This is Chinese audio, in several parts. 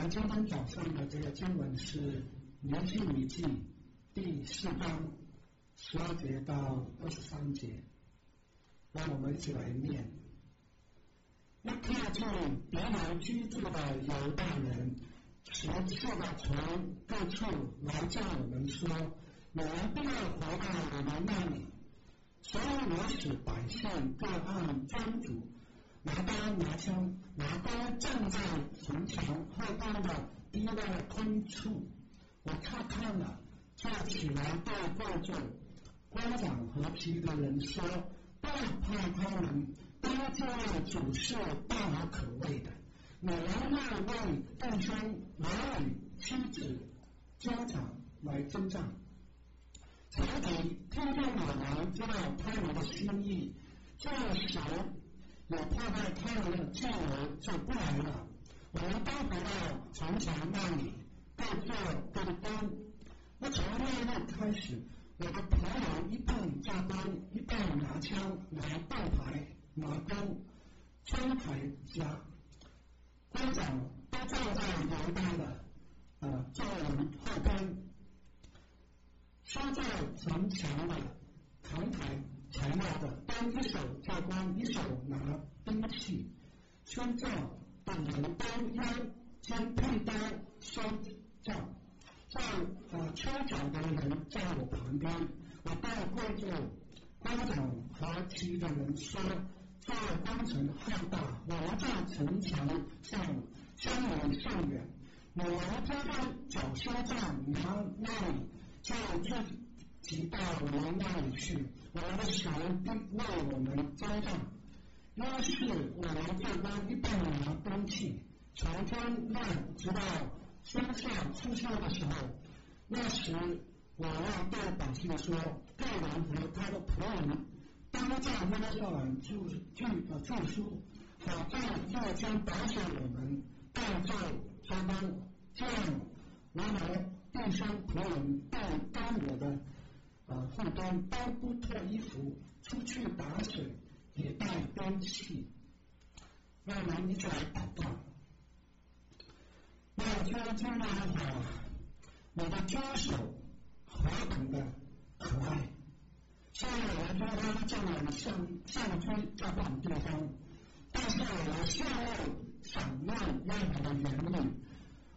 们今天早上的这个经文是《尼希米记》第四章十二节到二十三节，让我们一起来念。那靠近别人居住的犹大人，时次的从各处来叫我们说：“你们不要回到我们那里。”所以我使百姓各按宗族。拿刀拿枪拿刀站在城墙后方的低洼空处，我看看了，就起来对贵胄、官长和其余的人说：“不怕他们，当这位主是大而可畏的。你们要为弟兄、儿女、妻子、家长来征战。仇敌听见我们知道他们的心意，这时。”我破坏他们的计谋就不来了。我们都回到城墙那里，各做各的工。那从那日开始，我的朋友一半加班，一半拿枪、拿盾牌、拿弓，装铠甲。官长都站在犹大的呃众人后边，收在城墙的扛抬。材料的，当一手教官，一手拿兵器，宣教的人都腰间佩刀，双杖，在我抽脚的人在我旁边，我带贵胄官长和其余的人说：这工程浩大，我们在城墙上相离甚远，我们就在脚下站，拿那里就就。即到我们那里去，我们的神必为我们交战。要是我们这边一半拿兵器，从天亮直到天下初秋的时候，那时我要对百姓说：各人和他的仆人，当在耶路撒冷住住呃住宿，好在这将保守我们，当作他们这样，我们弟兄仆人但当我的。啊，后端都不脱衣服出去打水，也带兵器。那我们一起来祷告。那今天呢，啊，我的左手何等的可爱！虽然我们说他这样像像军在不同地方，但是我们下面闪亮亮的原理，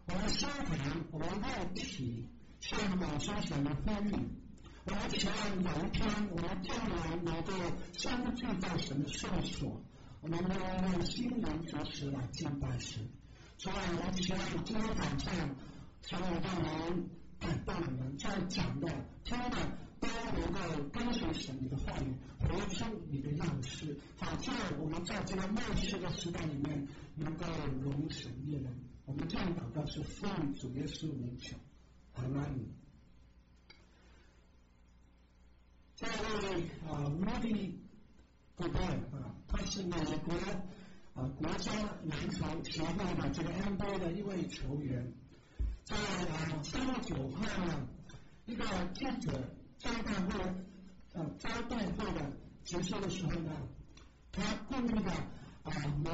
我们身体，我们肉体，向往生神的呼吁。我们期望有一天，我们将来能够相聚在神的圣所，我们能用心灵诚实来敬拜神。所以，我们期望今天晚上，神能让我们感动我们，在讲的、听的都能够跟随神的话语，活出你的样式，好在我们在这个末世的时代里面能够荣神益人。我们这样祷告是奉主耶稣名求，阿门。这位啊 Moody 对啊，他是美国啊国家篮球协会的这个 NBA 的一位球员，在啊三月九号呢，一个记者招待会呃招待会的结束的时候呢，他故意的啊拿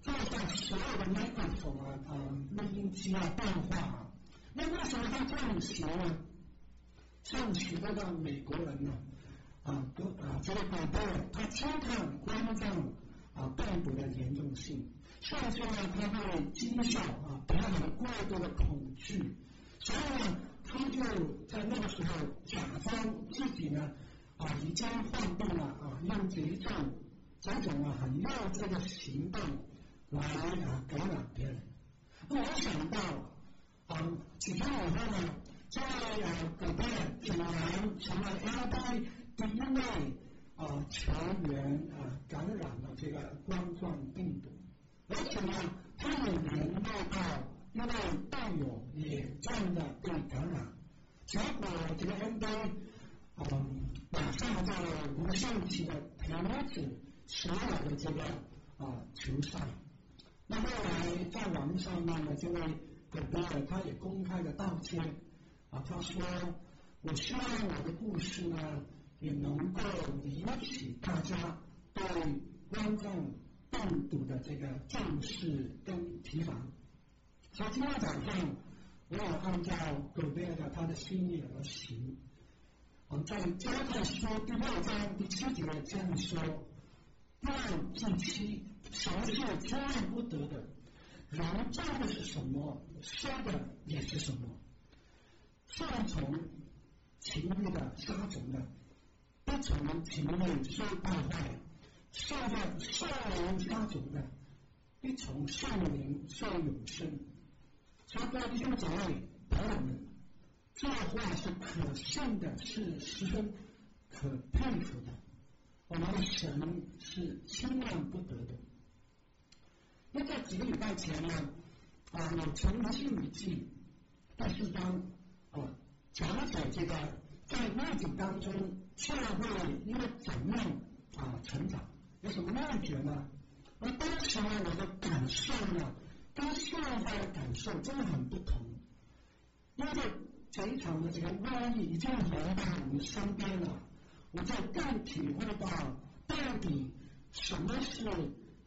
坐下所有的麦克风啊啊录音机啊电话啊，那为什么他这样学呢？像许多的美国人呢？啊都啊，这个宝贝，他轻看观众啊病毒的严重性，甚至呢，他会讥笑啊，他有过多的恐惧，所以呢，他就在那个时候假装自己呢啊已经患病了啊，用这一种这种啊很幼稚的行动来啊感染别人。没想到啊，几天以后呢，这位啊宝贝竟然成了 NBA。第一位啊球员啊感染了这个冠状病毒，而且呢，他也联络到一位队友也真的被感染，结果这个 NBA 嗯马上在无限期的停止所有的这个啊球赛。那后来在网上面呢，这位戈贝尔他也公开的道歉啊，他说：“我希望我的故事呢。”也能够引起大家对冠状病毒的这个重视跟提防。所以今天早上我也按照葛贝的他的心意而行。我们在加太书第六章第七节这样说：不要自欺，神是千万不得的。人做的是什么，说的也是什么。顺从情欲的杀虫的，不从情欲受败坏；受着圣灵杀种的，必从圣灵受永生。所以各位弟兄姊妹朋友们，这话是可信的，是十分可佩服的。我们的神是千万不得的。那在几个礼拜前呢，啊，我从《申命记》第四章啊讲解这个在逆境当中社会应该怎样啊成长，有什么秘诀呢？而当时呢，我的感受呢，跟现在的感受真的很不同，因为这一场的这个瘟疫已经来到我们身边了，我就更体会到到底什么是。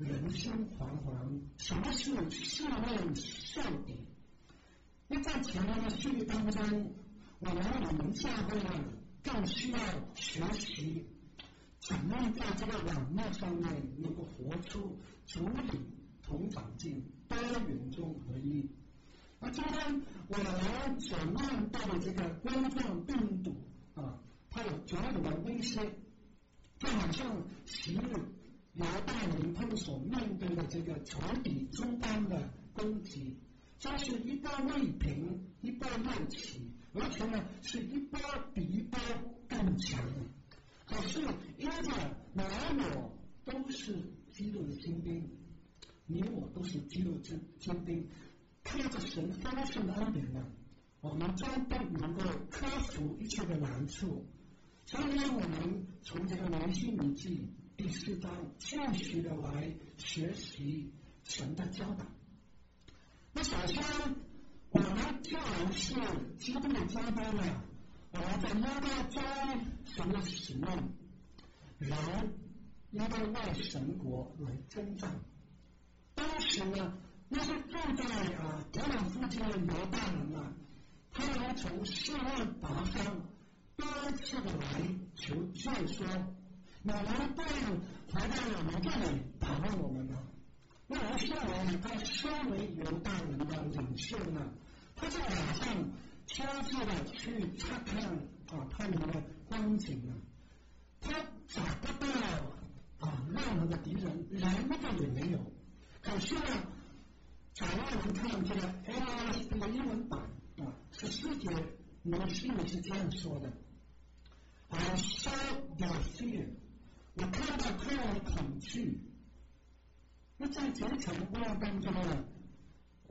人心惶惶，什么是试炼受敌？那在前面的序列当中，我们我们教会呢，更需要学习怎么在这个网络上面能够活出主体同长进、多元中合一。那今天我们所面对的这个冠状病毒啊，它有种种的威胁，就好像昔日。犹大人他们所面对的这个仇敌诸般的攻击，这是一波未平，一波又起，而且呢是一波比一波更强。可是因为你我都是基督的精兵，你我都是基督之精兵，靠着神丰盛的恩典呢，我们终必能够克服一切的难处。所以呢，我们从这个尼希米记。第四章继续的来学习神的教导。那首先，我们既然是基督的家班呢，我们在应该做什么使命？人应该为神国来征战。当时呢，那些住在啊橄榄附近的犹大人啊，他们从四面八方多次的来求救说。你们不能回到我们这里讨论我们吗？那我认为，他身为犹大人的领袖呢，他在马上悄悄的去查看啊他们的光景啊，他找不到啊任何的敌人，连一个也没有。可是呢，假如我们看这个 NAS 的英文版啊，十四节，你们心里是这样说的：I saw the fear，。我看到他们的恐惧。那在这场的过程当中呢，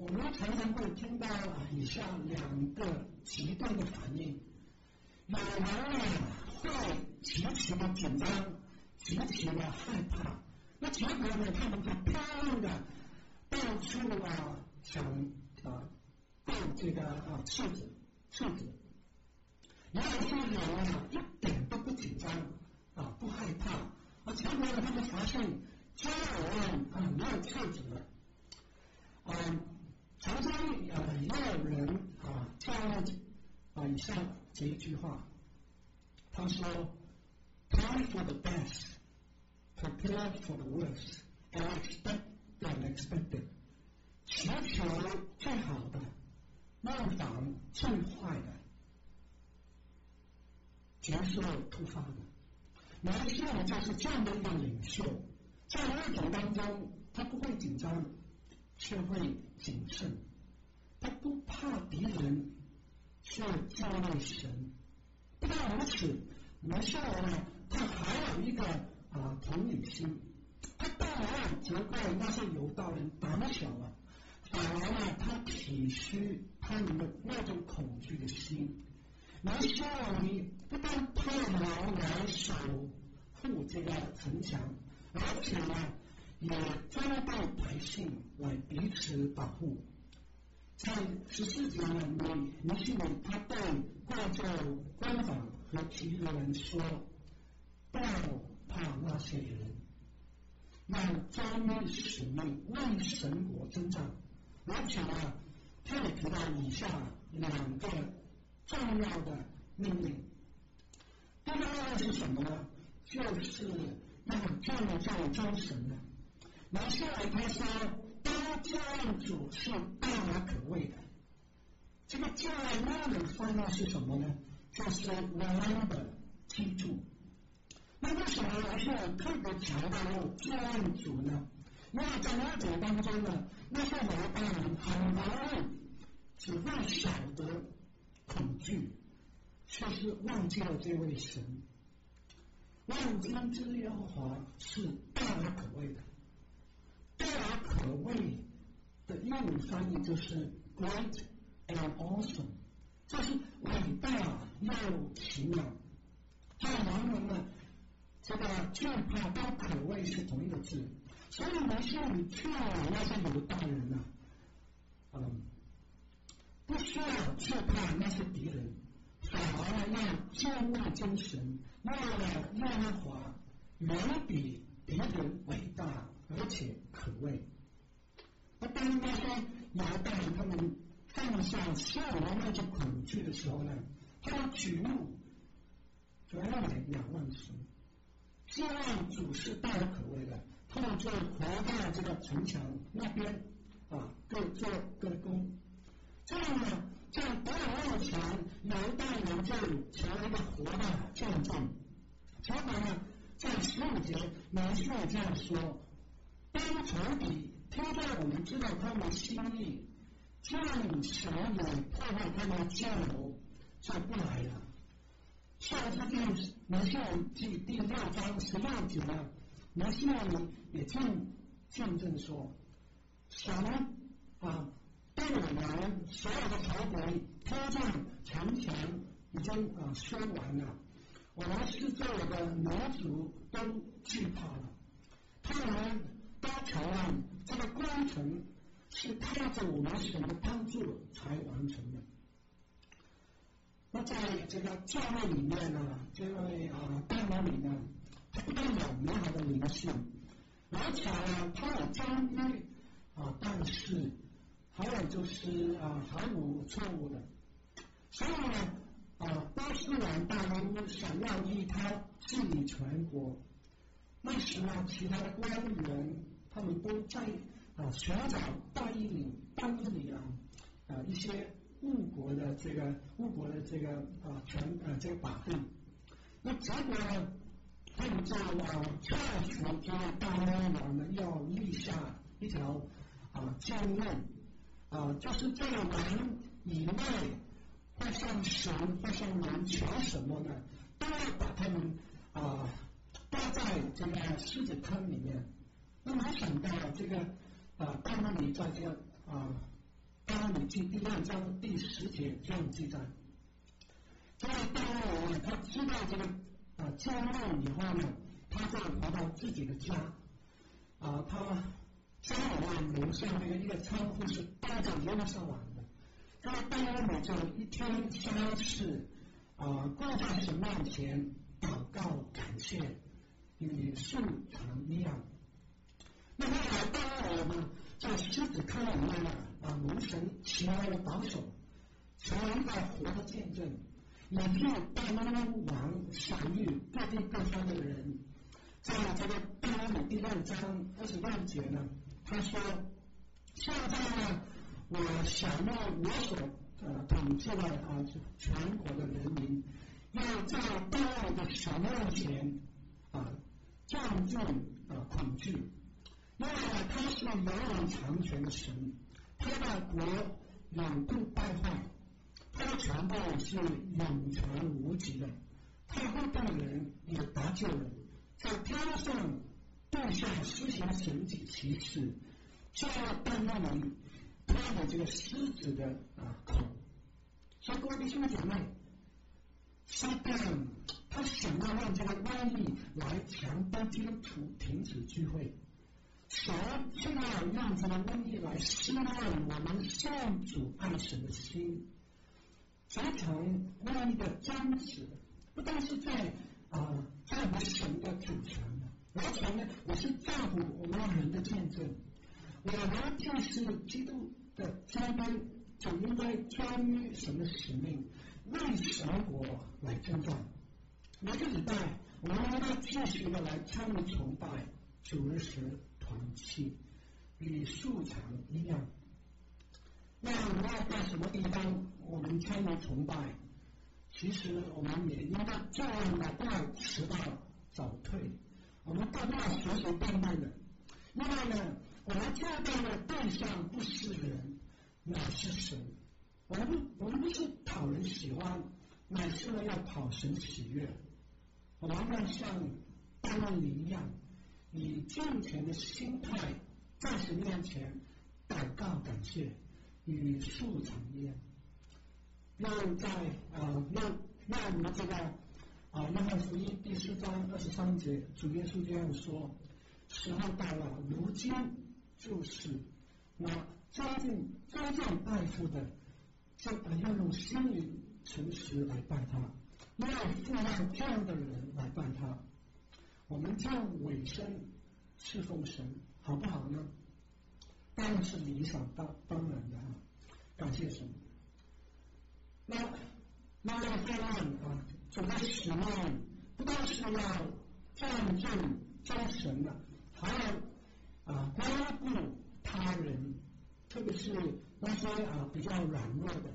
我们常常会听到以下两个极端的反应：有人呢会极其的紧张，极其的害怕。那结果呢，他们就漂亮的到处啊想啊抱这个啊妻子妻子。有些人呢一点都不紧张。啊，不害怕，啊，结果呢，他们发现家人啊没有厕纸了，啊，常常啊也有人啊教啊以下这一句话，他说：“Plan for the best, prepare for the worst, and expect the unexpected。”祈求最好的，预防最坏的，接受突发的。男性就是这样的一个领袖，在逆境当中，他不会紧张，却会谨慎；他不怕敌人，却敬畏神。不但如此，男性呢，他还有一个啊同理心，他当然责怪那些犹大人胆小啊，反而呢，他体恤他们的那种恐惧的心。拿西尔尼不但派人来守护这个城墙，而且呢，也招待百姓来彼此保护。在十四节呢，尼尼西米他对挂在官长和其余人说：“不要怕那些人，要专一使命，为神国征战。而且呢，他也提到以下两个重要的命令。第一个命令是什么呢？就是要创造真神的。马西尔他说，当救恩主是大而可畏的。这个救恩那的翻译是什么呢？就是 remember 记住。那为什么马西尔特别强调救恩主呢？因为在那种当中呢，那些犹太人很容易只会晓得恐惧，却是忘记了这位神。万军之耶和华是大而可畏的，大而可畏的英语翻译就是 great and awesome，这是伟大又奇妙。在原文呢，这个惧怕跟可畏是同一个字。所以，没需要你劝那些犹大人呐，嗯，不需要惧怕那些敌人，反而呢要敬畏真神，为了耶和华远比别人伟大而且可畏。那当那些犹大人他们放下心里的那些恐惧的时候呢，他们举目转眼仰望神，希望主是大而可畏的。他们就回到这个城墙那边啊，各做各的工。这样呢，在德尔沃前，犹大人就成为一个活的见证。结果呢，在十五节，马西尔这样说：当仇敌听到我们知道他们心意，这样想也破坏他们的计谋，就不来了。上次见马西记第六章十六节呢。马西尔也见见证说，神啊，对我们所有的仇敌，挑战强强已经啊说完了，我们四周围的民族都惧怕了，他们都承认这个工程是靠着我们神的帮助才完成的。那在这个教会里面呢，这位啊大门里呢。他不但有美好的灵性，而且呢，他有专一啊，但是还有就是啊，毫无错误的。所以呢，啊，波斯王大王想要依他治理全国，那时呢，其他的官员他们都在啊寻找代理代理啊啊一些误国的这个误国的这个啊权啊这个把柄，那结果呢？他们就啊，劝服这个大魔王呢，要立下一条啊诫命啊，就是这个人以外，或向神或向人求什么呢，都要把他们啊挂在这个狮子坑里面。那没想到这个啊，大魔王在这个啊，大魔王记第二章第十节这样记载，这个大魔王他知道这个。啊，降落以后呢，他就回到自己的家。啊，他家里面楼下那个一个仓库是搭着耶路撒冷的。他大约每就一天三次啊，跪在神面前祷告感谢，与素常一样。那后来大约呢，在狮子坑里面呢，啊，龙神奇妙的保守，成为一个活的见证。以致大魔王赏諭各地各方的人，在这个大魔王第二章二十二节呢，他说：“现在呢，我晓諭我所呃统治的啊全国的人民，要在大魔王的神面前啊降尽啊恐惧，因为他是永远长存的神，他的国永不败坏。”他的权柄是永存无极的，他会带人也搭救人，在天上地下施行神迹奇事，就要带那里他的这个狮子的啊口。所以各位弟兄姐妹，撒旦他想要让这个瘟疫来强迫基督徒停止聚会，神就要让这个瘟疫来撕烂我们信主爱神的心。形成那一个僵持，不但是在啊、在我们神的主权的，而且呢，我是在乎我们人的见证。我们既是基督的嘉宾，就应该专于神的使命，为神国来征战。每个礼拜，我们应该继续的来参与崇拜、主日时团契，与素常一样。那我们要到什么地方，我们参与崇拜？其实我们也应该这样的，不要迟到早退。我们都不要随随便便的，另外呢，我们接待的对象不是人。乃是神，我们，我们不是讨人喜欢，乃是呢要讨神喜悦。我们要像大卫一样，以敬虔的心态在神面前祷告感谢，与素常一样。让在啊，让让我们这个啊，约翰福音第四章二十三节，主耶稣这样说：时候到了，如今就是那。尊敬、尊敬拜父的，这要用心灵诚实来拜他，要父让这样的人来拜他。我们这样委身侍奉神，好不好呢？当然是理所当当然的啊！感谢神。那那要这样啊，主的使命不但是要战胜真神的，还要啊关顾他人。特别是那些啊比较软弱的，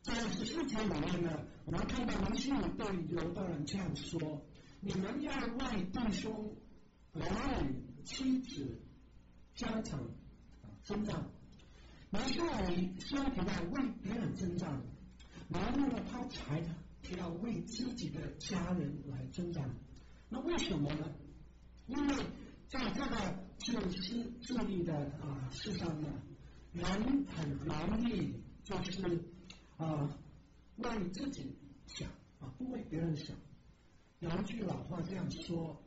在十四节里面呢，我们看到林心如对犹大人这样说：“你们要为弟兄、儿女、妻子、家产啊征战。林心如先提到为别人征战，然后呢，他才提到为自己的家人来征战。那为什么呢？因为在这个。自私自利的啊，世上呢，人很容易就是啊为自己想啊，不为别人想。有一句老话这样说：“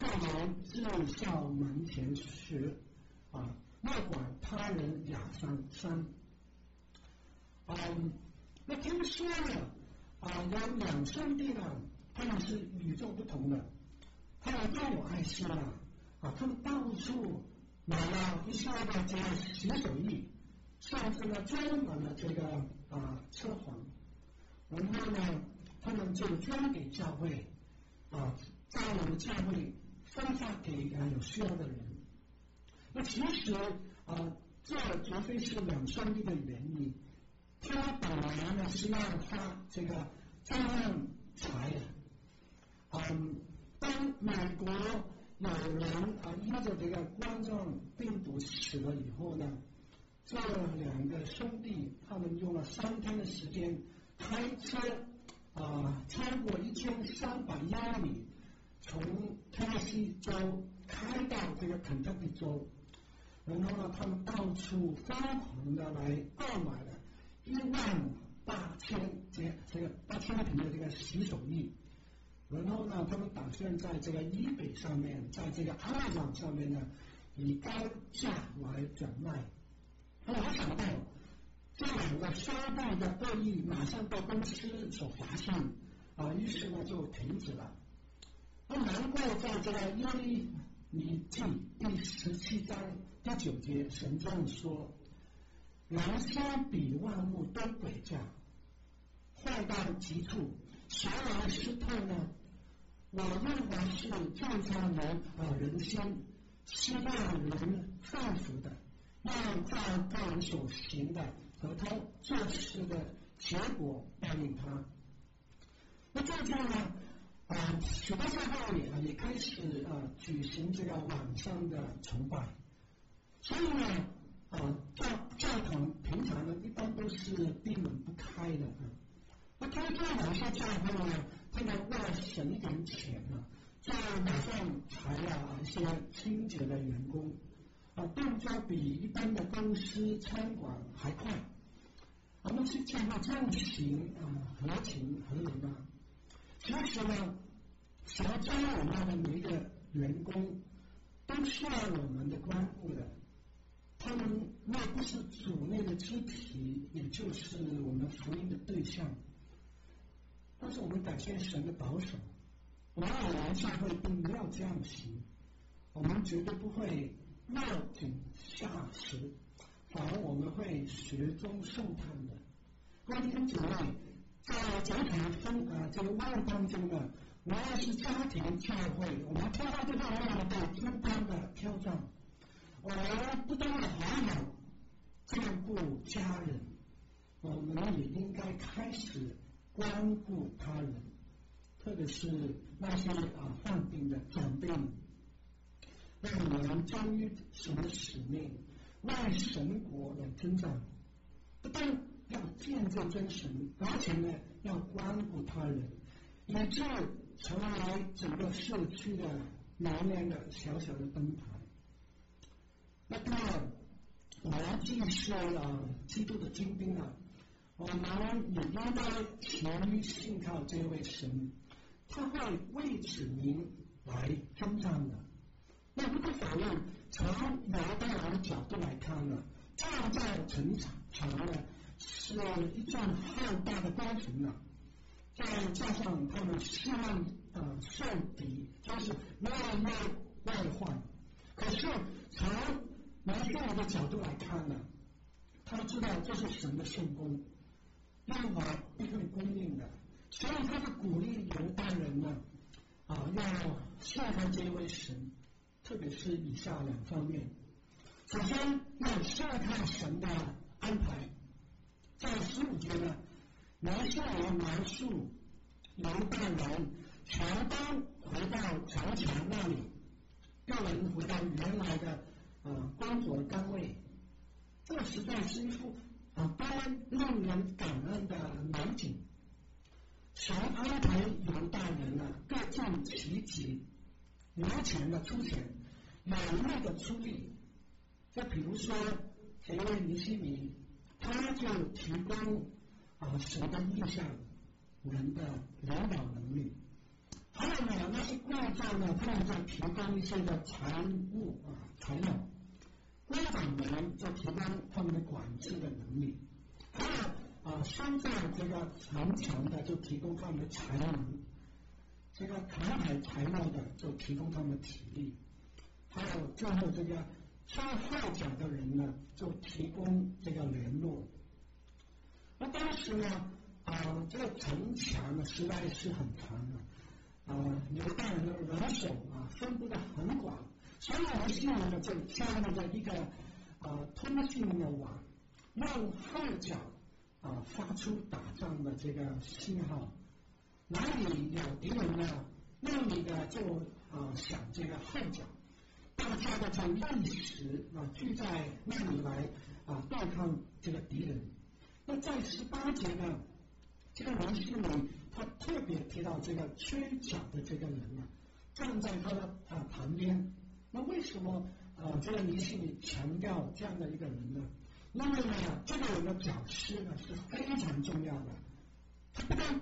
过年自扫门前雪，啊，莫管他人雅桑山。”嗯，那听说呢，啊，有两兄弟呢，他们是与众不同的，他们都有爱心啊。啊，他们到处买了一些的这个洗手液，甚至呢装满了这个啊车黄，然后呢，他们就捐给教会，啊，在我们教会分发给啊有需要的人。那其实啊，这绝非是两兄弟的原因，他本来呢是要发这个这样财的，嗯，当美国。有人啊，因着这个冠状病毒死了以后呢，这两个兄弟他们用了三天的时间开车啊，超过一千三百英里，从特纳西州开到这个肯塔基州，然后呢，他们到处疯狂的来购买了一万八千这这个八千瓶的这个洗手液。然后呢，他们打算在这个 eBay 上面，在这个 Amazon 上面呢，以高价来转卖。那我想到，这两个兄弟的恶意马上被公司所发现，啊，于是呢就停止了。那难怪在这个约珥米记第十七章第九节，神这样说：人心比万物都诡诈，坏到极处，谁能识透呢？我认为是创造人啊人心，希望人造福的，要照个人所行的和他做事的结果报应他。那最近呢，啊，许多教会啊也开始啊举行这个网上的崇拜，所以呢，啊教教堂平常呢一般都是闭门不开的啊。那他这两些教会呢？他们为了省一点钱呢，就马上裁了一些清洁的员工，啊，动作比一般的公司餐馆还快。我们去见到这样行啊，合情合理吗？其实呢，小教我们的每一个员工都需要我们的关顾的，他们若不是主内的肢体，也就是我们福音的对象。但是我们感谢神的保守，我们偶然教会并没有这样行，我们绝对不会落井下石，反而我们会雪中送炭的。各位弟兄姊妹，在这场风啊这个万当中呢，无论是家庭教会，我们碰到这个面对诸般的挑战，我们不但要好好照顾家人，我们也应该开始关顾他人，特别是那些啊患病的长辈。让我们忠于什么使命，为神国而征战，不但要见证真神，而且呢要关顾他人，以致成为整个社区的里面的小小的灯台。那当然，我们既是了基督的精兵啊，我们也应该全于信靠这位神，他会为子民来征战的。那如果否认，从犹大人的角度来看呢，创造城墙呢是一件浩大的工程呢，再加上他们希望呃受敌，就是内忧外患。可是从拿西米的角度来看呢，他知道这是神的圣工，耶和华必会供应的，所以他是鼓励犹大人呢啊要信靠这位神。特别是以下两方面，首先要信靠神的安排。在十五节呢，拿西米描述犹大人全都回到城墙那里，个人回到原来的呃工作岗位。这实在是一幅啊多令人感恩的美景。神安排犹大人呢各尽其职。拿钱的出钱，有力的出力。就比如说，一位尼西米，他就提供啊神的意象，人的领导能力。还有呢，那些贵胄呢，他们在提供一些的财务啊材料。官长们就提供他们的管制的能力。还有啊，修造这个城墙的就提供他们的才能。这个砍海材料的就提供他们体力，还有最后这个穿号角的人呢，就提供这个联络。那当时呢，啊、这个城墙呢实在是很长的，啊、呃，犹大人的人手啊分布的很广，所以有些人呢就加了这一个啊通讯的网，用号角啊发出打仗的这个信号。哪里有敌人呢？那里呢就啊响这个号角，大家的就立时啊聚在那里来啊对抗这个敌人。那在十八节呢，这个尼西米他特别提到这个缺角的这个人呢，站在他的啊旁边。那为什么啊这个尼西米强调这样的一个人呢？因为呢，这个人的角色呢是非常重要的，他不但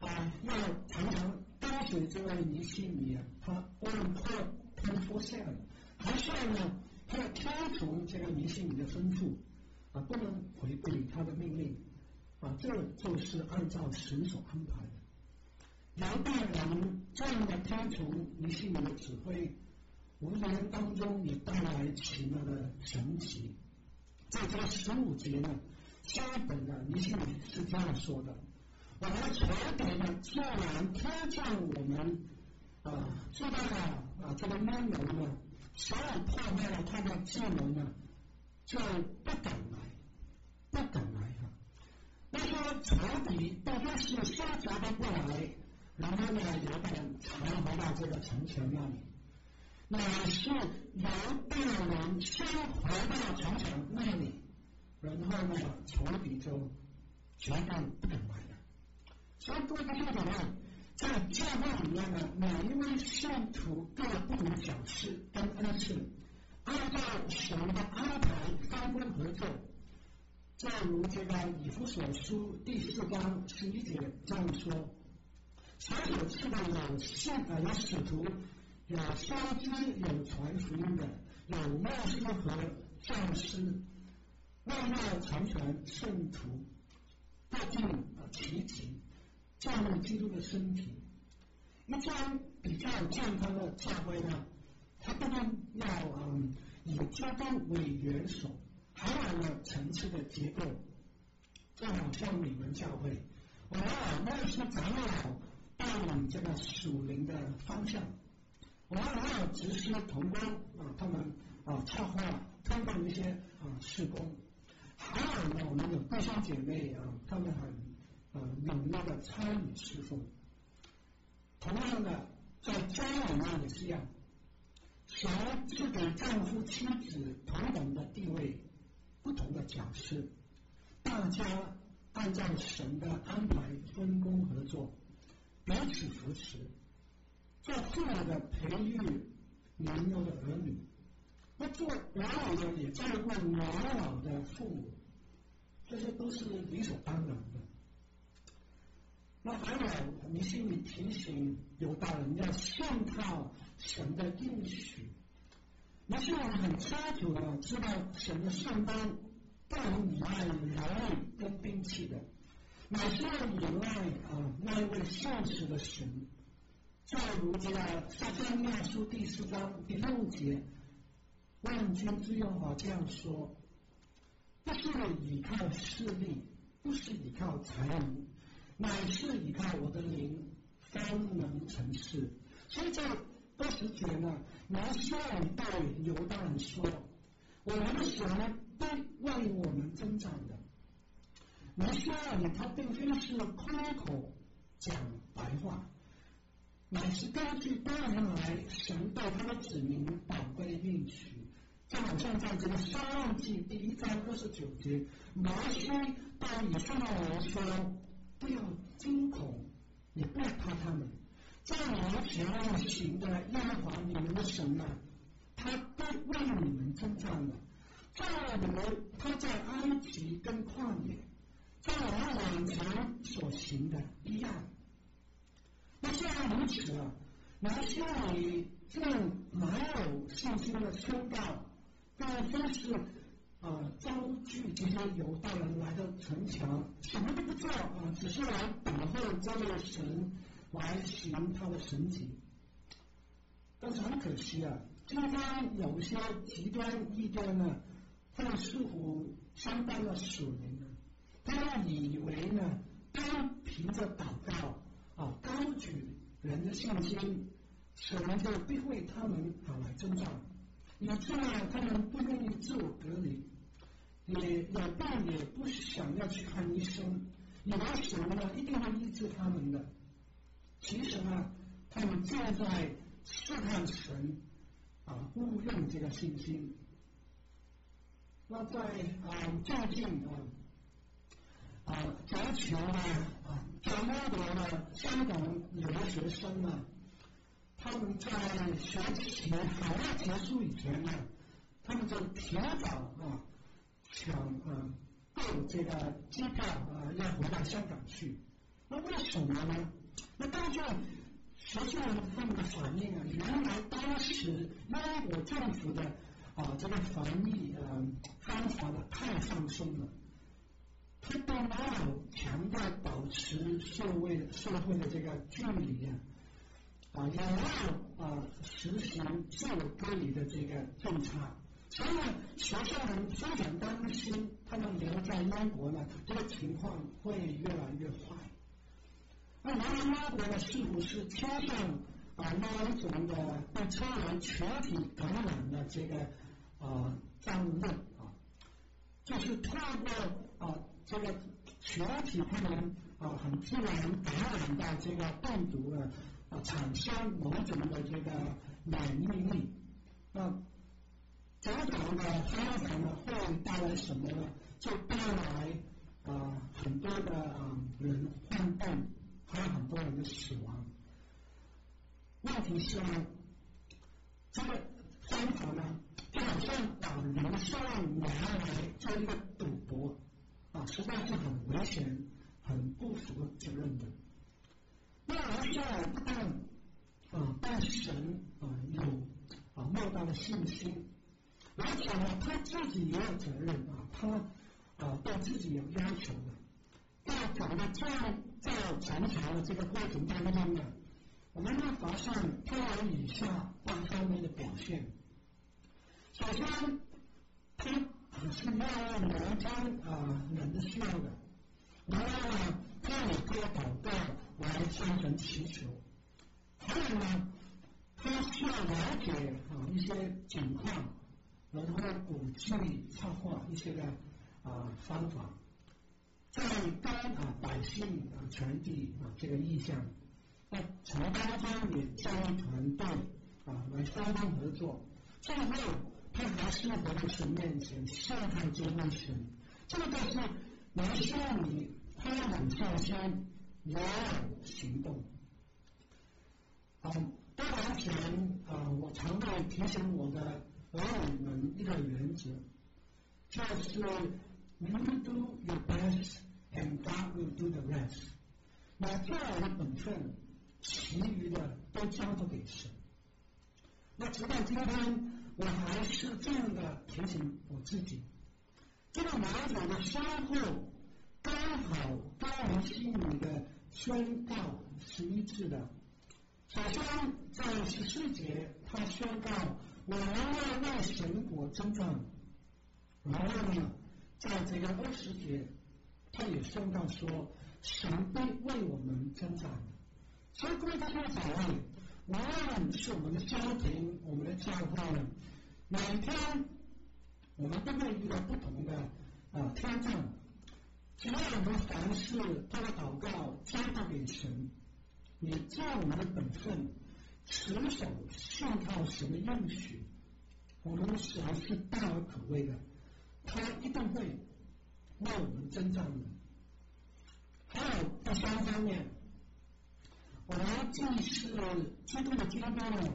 啊，要常常跟随这位尼西米啊，他 one four seven，还是要呢，他要听从这个尼西米的吩咐啊，不能违背他的命令啊，这就是按照神所安排的。犹大人这样的听从尼西米的指挥，无言当中也带来奇妙的神奇。在这个十五节呢，下一本的尼西米是这样说的。我们仇敌呢，既然听见我们啊知道了啊这个阴谋呢，所以破坏了他的技能呢，就不敢来，不敢来哈。那说仇敌大家是先觉得过来，然后呢，犹大人才回到这个城墙那里。乃是有大人先回到城墙那里，然后呢，仇敌就决定不敢来了。所以各位弟兄姊妹，在教会里面呢，每一位信徒各有不同的角色跟恩赐，按照神的安排分工合作。正如这个以弗所书第四章十一节这样说：神所赐的有信啊，有使徒，有先知，有传福音的，有牧师和教师，为要成全圣徒，各尽其职。教会基督的身体，一间比较健康的教会呢，它不但要嗯以基督为元首，还有呢层次的结构，就好像你们教会，我们啊那是长老带领这个属灵的方向，我们还有执事同工啊，他们啊策划推动一些啊施工，还有呢我们有弟兄姐妹啊，他们很呃踊跃的参与侍奉。同样的，在家里面也是一样，神是给丈夫妻子同等的地位，不同的角色，大家按照神的安排分工合作，彼此扶持，做父母的培育年幼的儿女，那做老的也照顾年老的父母，这些都是理所当然的。那还有，你心里提醒犹大人要信靠神的应许。你心里很清楚的知道神的圣单不能依赖人力跟兵器的，乃是要依赖啊那一位信实的神。正如这个撒迦利亚书第四章第六节，万军之耶和华这样说：不是依靠势力，不是依靠财物。乃是依靠我的灵，方能成事。所以在二十节呢，拿西尔对犹大人说：“我们的神必为我们增长的。”拿西尔他并非是空口讲白话，乃是根据多年来神对他的子民宝贵的应许。就好像在这个申命记第一章二十九节，摩西对以色列人说。不要惊恐，也不要怕他们。在你们前行的耶和华你们的神啊，他都为你们征战了。在你们他在埃及跟旷野，在我们往前所行的一样。那既然如此啊，你们心里这样蛮有信心的宣告，并非是。啊，招聚这些犹大人来到城墙，什么都不做啊，只是来等候这位神来行他的神迹。但是很可惜啊，今天有些极端异端呢，他们似乎相当的属灵啊，他们以为呢，单凭着祷告啊，高举人的信心，神就必为他们啊来征战，以致呢，他们不愿意自我隔离。也也并也不想要去看医生，以为神呢一定会医治他们的。其实呢，他们正在试探神啊，误用这个信心。那在啊最近啊啊早前呢啊，在英国的香港有的学生呢，他们在学期海外结束以前呢，他们就提早啊。抢啊，购这个机票啊，要回到香港去。那为什么呢？那根据学校他们的反应啊，原来当时英国政府的啊这个防疫啊方法呢太放松了，他都没有强调保持社会社会的这个距离啊，啊也没有啊实行自我隔离的这个政策。所以呢，学校人非常担心，他们留在英国呢，这个情况会越来越坏。那来到英国呢，是不是贴上啊那一种的被称为群体感染的这个啊账单啊？就是透过啊这个群体他们啊很自然感染到这个病毒呢啊，产生某种的这个免疫力啊。这种的方法呢，会带来什么呢？就带来啊、很多的、人患病，还有很多人的死亡。问题是呢，这个方法呢，就好像把人生拿来做一个赌博啊，实在是很危险、很不负责任的。那人生不但啊对神啊有啊莫大的信心。而且呢，他自己也有责任啊，他啊对自己有要求的。在整个建造城墙的这个过程当中呢，我们会发现他有以下八方面的表现。首先，他是要用明天啊人的需要的，然后呢，他也可以祷告来向神祈求。还有呢，他需要了解啊一些情况，然后估计策划一些的啊方法，再跟啊百姓啊传递啊这个意向。那从当中也加入团队啊来双方合作，最后。他还是回到神面前，向他接纳神，这个就是来说明他很孝心，也有行动。啊，当然前啊，我常会提醒我的儿女们一个原则，就是 You do your best and God will do the rest。那做我的本分，其余的都交托给神。那直到今天。我还是这样的提醒我自己，这个马祖的收获刚好跟我们心里的宣告是一致的。首先在十四节，他宣告我们要为神国征战；然后呢，在这个二十节，他也宣告说神会为我们征战。所以各位弟兄姊妹。无论是我们的家庭，我们的教会，每天我们都会遇到不同的啊挑战。只要我们凡事都祷告交托给神，你做我们的本分，持守信靠神的应许，我们的神是大而可畏的，他一定会为我们征战的。还有第三方面。我们既是基督的家人们，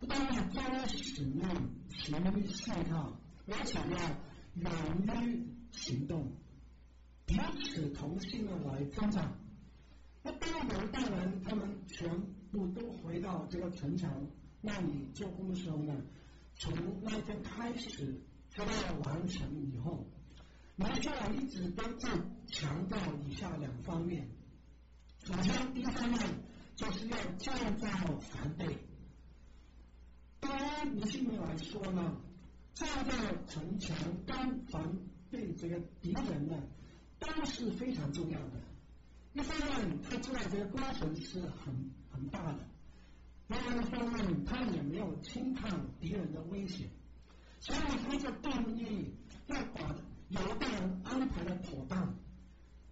不但要坚实呢，勤于信靠，而且要勇于行动，彼此同心的来增长。那当犹大人他们全部都回到这个城墙那里做工的时候呢，从那天开始直到完成以后，拿下来一直都在强调以下两方面。首先，第一方面。就是要建造防备。对于尼希米来说呢，建造城墙跟防备这个敌人呢，都是非常重要的。一方面，他知道这个工程是很很大的；另外一方面，他也没有轻看敌人的威胁，所以他就定义要把犹大人安排的妥当。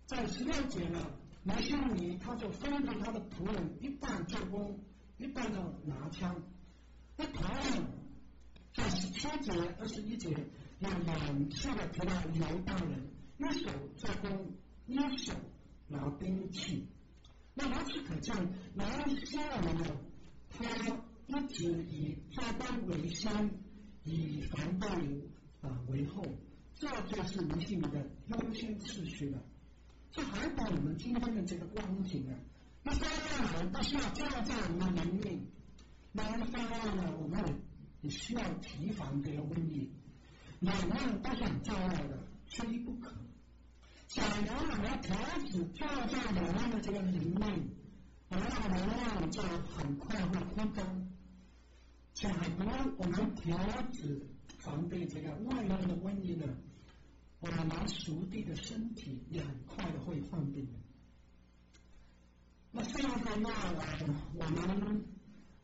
在十六节呢。尼希米他就吩咐他的仆人，一半做工，一半要拿枪。那同样在十七节、二十一节有两次的提到犹大人，一手做工，一手拿兵器。那由此可见，尼希米呢，他一直以做工为先，以防备啊为后，这就是尼希米的优先次序了。就还把我们今天的这个光景啊，一方面呢，不需要建造我们的能力；另一方面呢，我们也需要提防这个瘟疫。两样都是很重要的，缺一不可。假如我们停止建造两样的这个能力，我们的能量就很快会枯干。假如我们停止防备这个外来。的瘟疫呢？我们熟地的身体也很快的会患病。那上个月啊，我们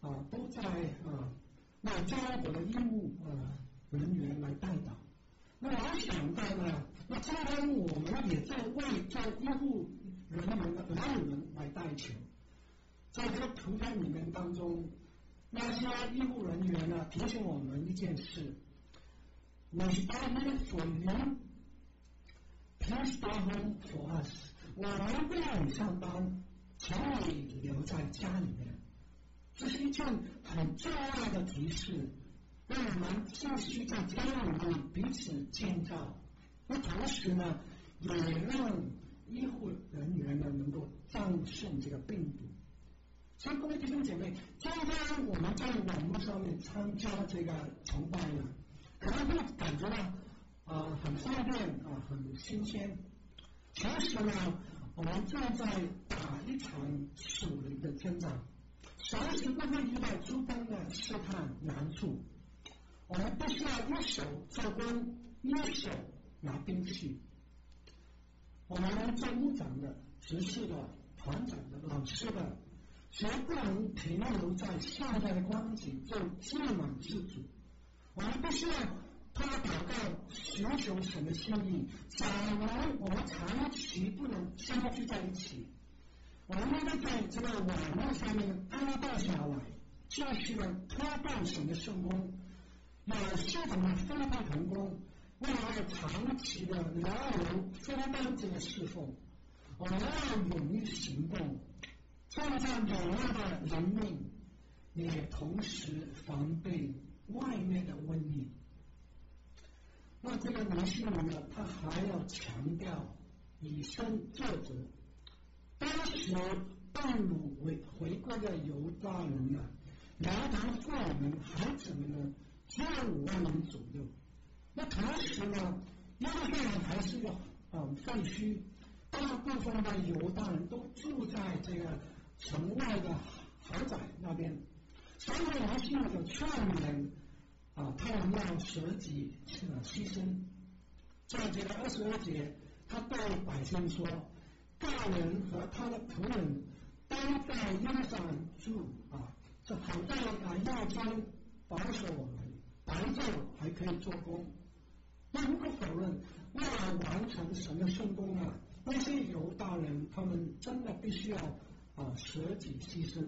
啊都在啊为中国的医务啊人员来。代祷。那我想到呢，那今天我们也在为做医护人员的儿女们来代求。在这个图片里面当中，那些医护人员呢提醒我们一件事：May God for you。Please stay home for us。我们不让你上班，请你留在家里面。这是一件很重要的提示，让我们继续在家里面彼此建造。那同时呢，也让医护人员呢能够战胜这个病毒。所以各位弟兄姐妹，今天我们在网络上面参加这个崇拜呢，可能会感觉到。啊，很方便啊，很新鲜。其实呢，我们正在打一场属灵的征战，随时都会遇到诸般的试探难处。我们必须要一手做工，一手拿兵器。我们做部长的、执事的、团长的、老师的，绝不能停留在现在的光景做自满自足。我们必须要通过祷告寻求神的心意。假如我们长期不能相聚在一起，我们应该在这个网络上面安定下来，继续的推动神的圣工，有系统的分配成功。为了长期的牢笼分担这个侍奉，我们要勇于行动，创造有用的人命，也同时防备外面的瘟疫。那这个尼希米呢，他还要强调以身作则。当时被掳回回归的犹大人呢，连同妇女们、孩子们呢，只有五万人左右。那同时呢，耶路撒冷还是个嗯废墟，大部分的犹大人都住在这个城外的豪宅那边，所以尼希米就劝勉啊，他们要舍己呃牺牲。在这个二十二节，他对百姓说：“大人和他的仆人都在耶路撒冷住啊，这好在啊夜间保守我们，白昼还可以做工。”那无可否认，为了完成神的圣工呢，那些犹大人他们真的必须要啊舍己牺牲，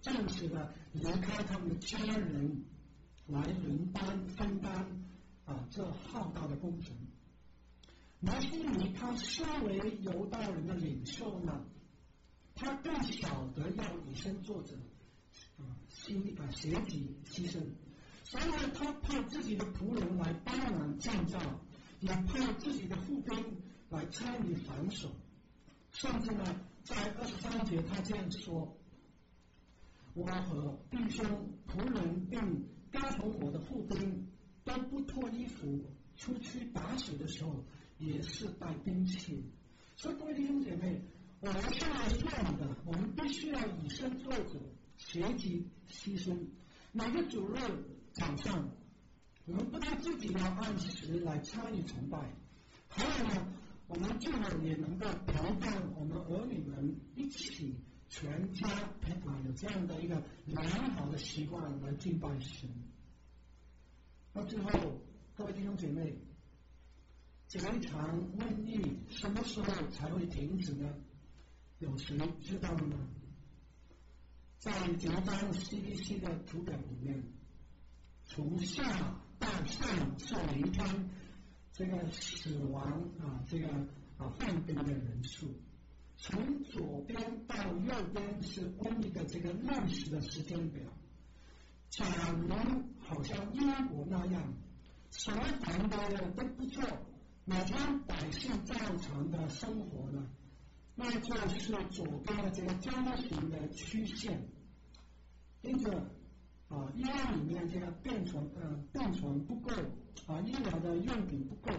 暂时的离开他们的家人，来轮班分担啊这浩大的工程。尼希米他身为犹大人的领袖呢，他更晓得要以身作则，啊牺啊舍己牺牲。所以呢，他派自己的仆人来帮忙建造，也派自己的护兵来参与防守。甚至呢，在二十三节他这样说：“我和弟兄、仆人并跟从我的护兵都不脱衣服，出去打水的时候也是带兵器。”所以各位弟兄姐妹，我们是来做的，我们必须要以身作则，学习牺牲。每个主日。早上，我们不但自己要按时来参与崇拜，还有呢，我们最后也能够陪伴我们儿女们一起全家陪伴，有这样的一个良好的习惯来敬拜神。那最后，各位弟兄姐妹，这一场瘟疫什么时候才会停止呢？有谁知道吗？在这张 CDC 的图表里面。从下到上是每一天这个死亡啊，这个啊患病的人数。从左边到右边是瘟疫的这个历史的时间表。假如好像英国那样，什么防的都不做，每天百姓照常的生活呢，那就是左边的这个尖形的曲线，因此。啊，医院里面这个病床，呃，病床不够，啊，医疗的用品不够，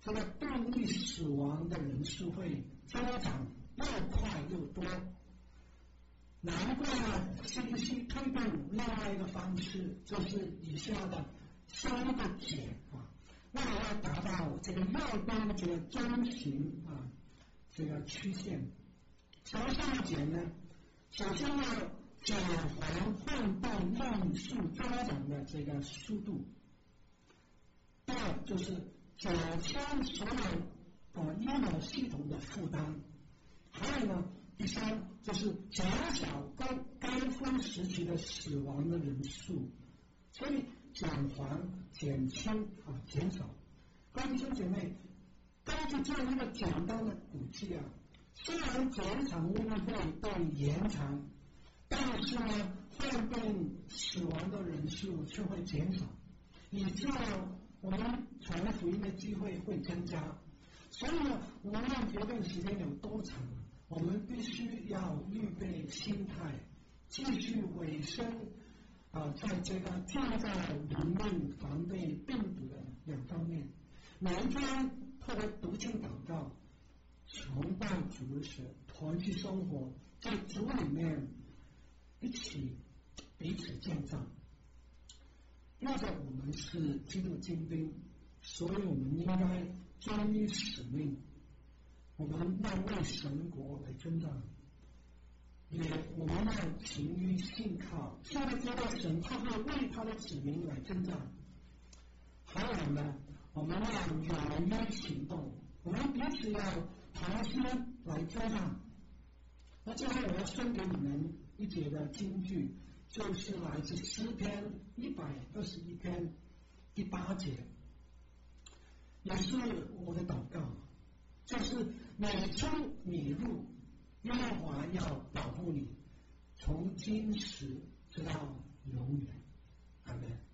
这个病例死亡的人数会增长又快又多。难怪呢，CDC 推动另外一个方式，就是以下的三个减啊，为了要达到这个右边这个中型啊这个曲线，什么三个减呢？首先要。减缓患病人数增长的这个速度。第二就是减轻所有啊医疗系统的负担。还有呢，第三就是减少高高峰时期的死亡的人数。所以减缓、减轻啊、减少。各位弟兄姐妹，根据这样一个简单的估计啊，虽然这场运动会被延长。但是呢，患病死亡的人数却会减少，以致我们传福音的机会会增加。所以呢，无论这段时间有多长，我们必须要预备心态，继续委身啊，在这个建造灵命、防备病毒的两方面，每一天透过读经祷告、崇拜主的时团聚生活，在主里面。一起彼此建造，因为我们是基督精兵，所以我们应该忠于使命，我们要为神国来征战，也我们要勤于信靠，现在知道神他会为他的子民来征战。还有呢，我们要勇于行动，我们彼此要同心来征战。那最后我要送给你们一节的金句，就是来自诗篇一百二十一篇第八节。也是我的祷告，就是每出你入，耶和华要保护你，从今时直到永远，阿门。